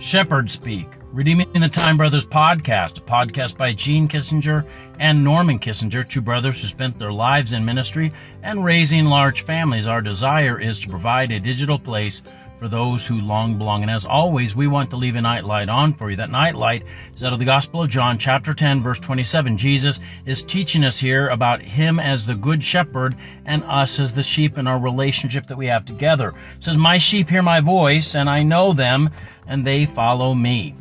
Shepherd Speak, Redeeming the Time Brothers podcast, a podcast by Gene Kissinger and Norman Kissinger, two brothers who spent their lives in ministry and raising large families. Our desire is to provide a digital place for those who long belong. And as always, we want to leave a nightlight on for you. That nightlight is out of the Gospel of John, chapter 10, verse 27. Jesus is teaching us here about Him as the Good Shepherd and us as the sheep and our relationship that we have together. It says, My sheep hear my voice, and I know them, and they follow me.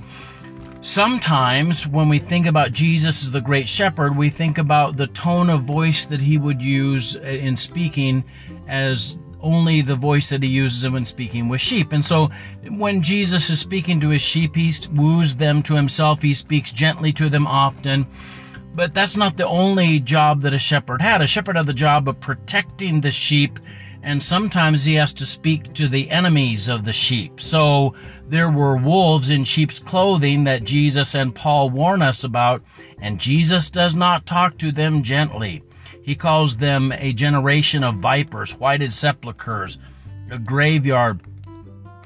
Sometimes when we think about Jesus as the great shepherd, we think about the tone of voice that he would use in speaking as only the voice that he uses when speaking with sheep. And so when Jesus is speaking to his sheep, he woos them to himself. He speaks gently to them often. But that's not the only job that a shepherd had. A shepherd had the job of protecting the sheep and sometimes he has to speak to the enemies of the sheep. So there were wolves in sheep's clothing that Jesus and Paul warn us about, and Jesus does not talk to them gently. He calls them a generation of vipers, whited sepulchres, a graveyard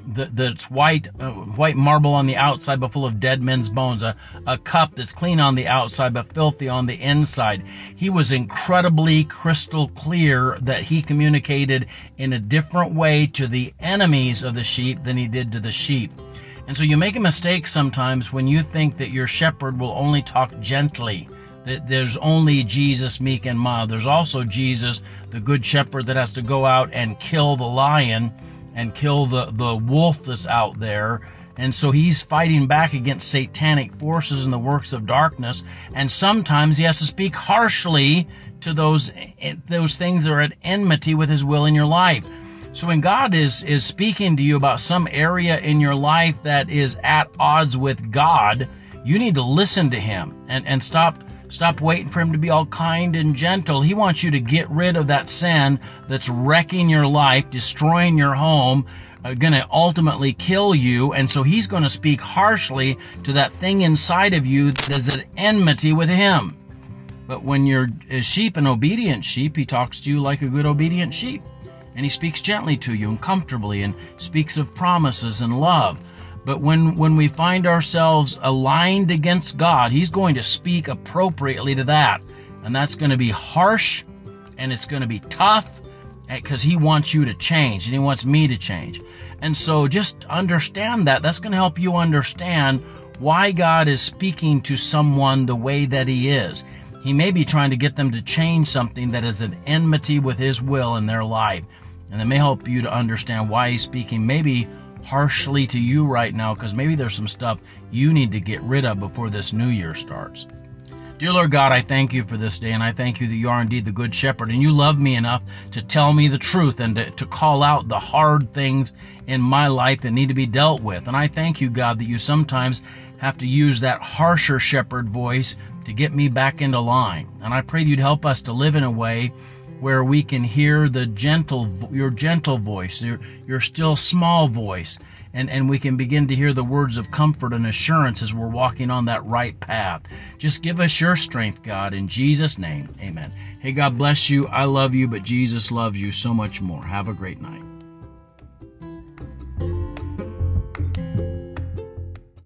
that's white, uh, white marble on the outside, but full of dead men's bones. A, a cup that's clean on the outside, but filthy on the inside. He was incredibly crystal clear that he communicated in a different way to the enemies of the sheep than he did to the sheep. And so you make a mistake sometimes when you think that your shepherd will only talk gently that there's only Jesus meek and mild. There's also Jesus, the good shepherd that has to go out and kill the lion and kill the, the wolf that's out there. And so he's fighting back against satanic forces and the works of darkness. And sometimes he has to speak harshly to those, eh, those things that are at enmity with his will in your life. So when God is, is speaking to you about some area in your life that is at odds with God, you need to listen to him and, and stop Stop waiting for him to be all kind and gentle. He wants you to get rid of that sin that's wrecking your life, destroying your home, uh, going to ultimately kill you. And so he's going to speak harshly to that thing inside of you that is at enmity with him. But when you're a sheep, an obedient sheep, he talks to you like a good obedient sheep. And he speaks gently to you and comfortably and speaks of promises and love. But when, when we find ourselves aligned against God, He's going to speak appropriately to that. And that's going to be harsh and it's going to be tough because eh, He wants you to change and He wants me to change. And so just understand that. That's going to help you understand why God is speaking to someone the way that He is. He may be trying to get them to change something that is an enmity with His will in their life. And it may help you to understand why He's speaking maybe harshly to you right now because maybe there's some stuff you need to get rid of before this new year starts. Dear Lord God, I thank you for this day, and I thank you that you are indeed the Good Shepherd, and you love me enough to tell me the truth and to, to, call out the hard things in my life that need to be dealt with. And I thank you, God, that you sometimes have to use that harsher shepherd voice to get me back into line. And I pray you'd help us to live in a way where we can hear the gentle, your gentle voice, your, your still small voice, and, and we can begin to hear the words of comfort and assurance as we're walking on that right path. Just give us your strength, God, in Jesus' name. Amen. Hey, God bless you. I love you, but Jesus loves you so much more. Have a great night.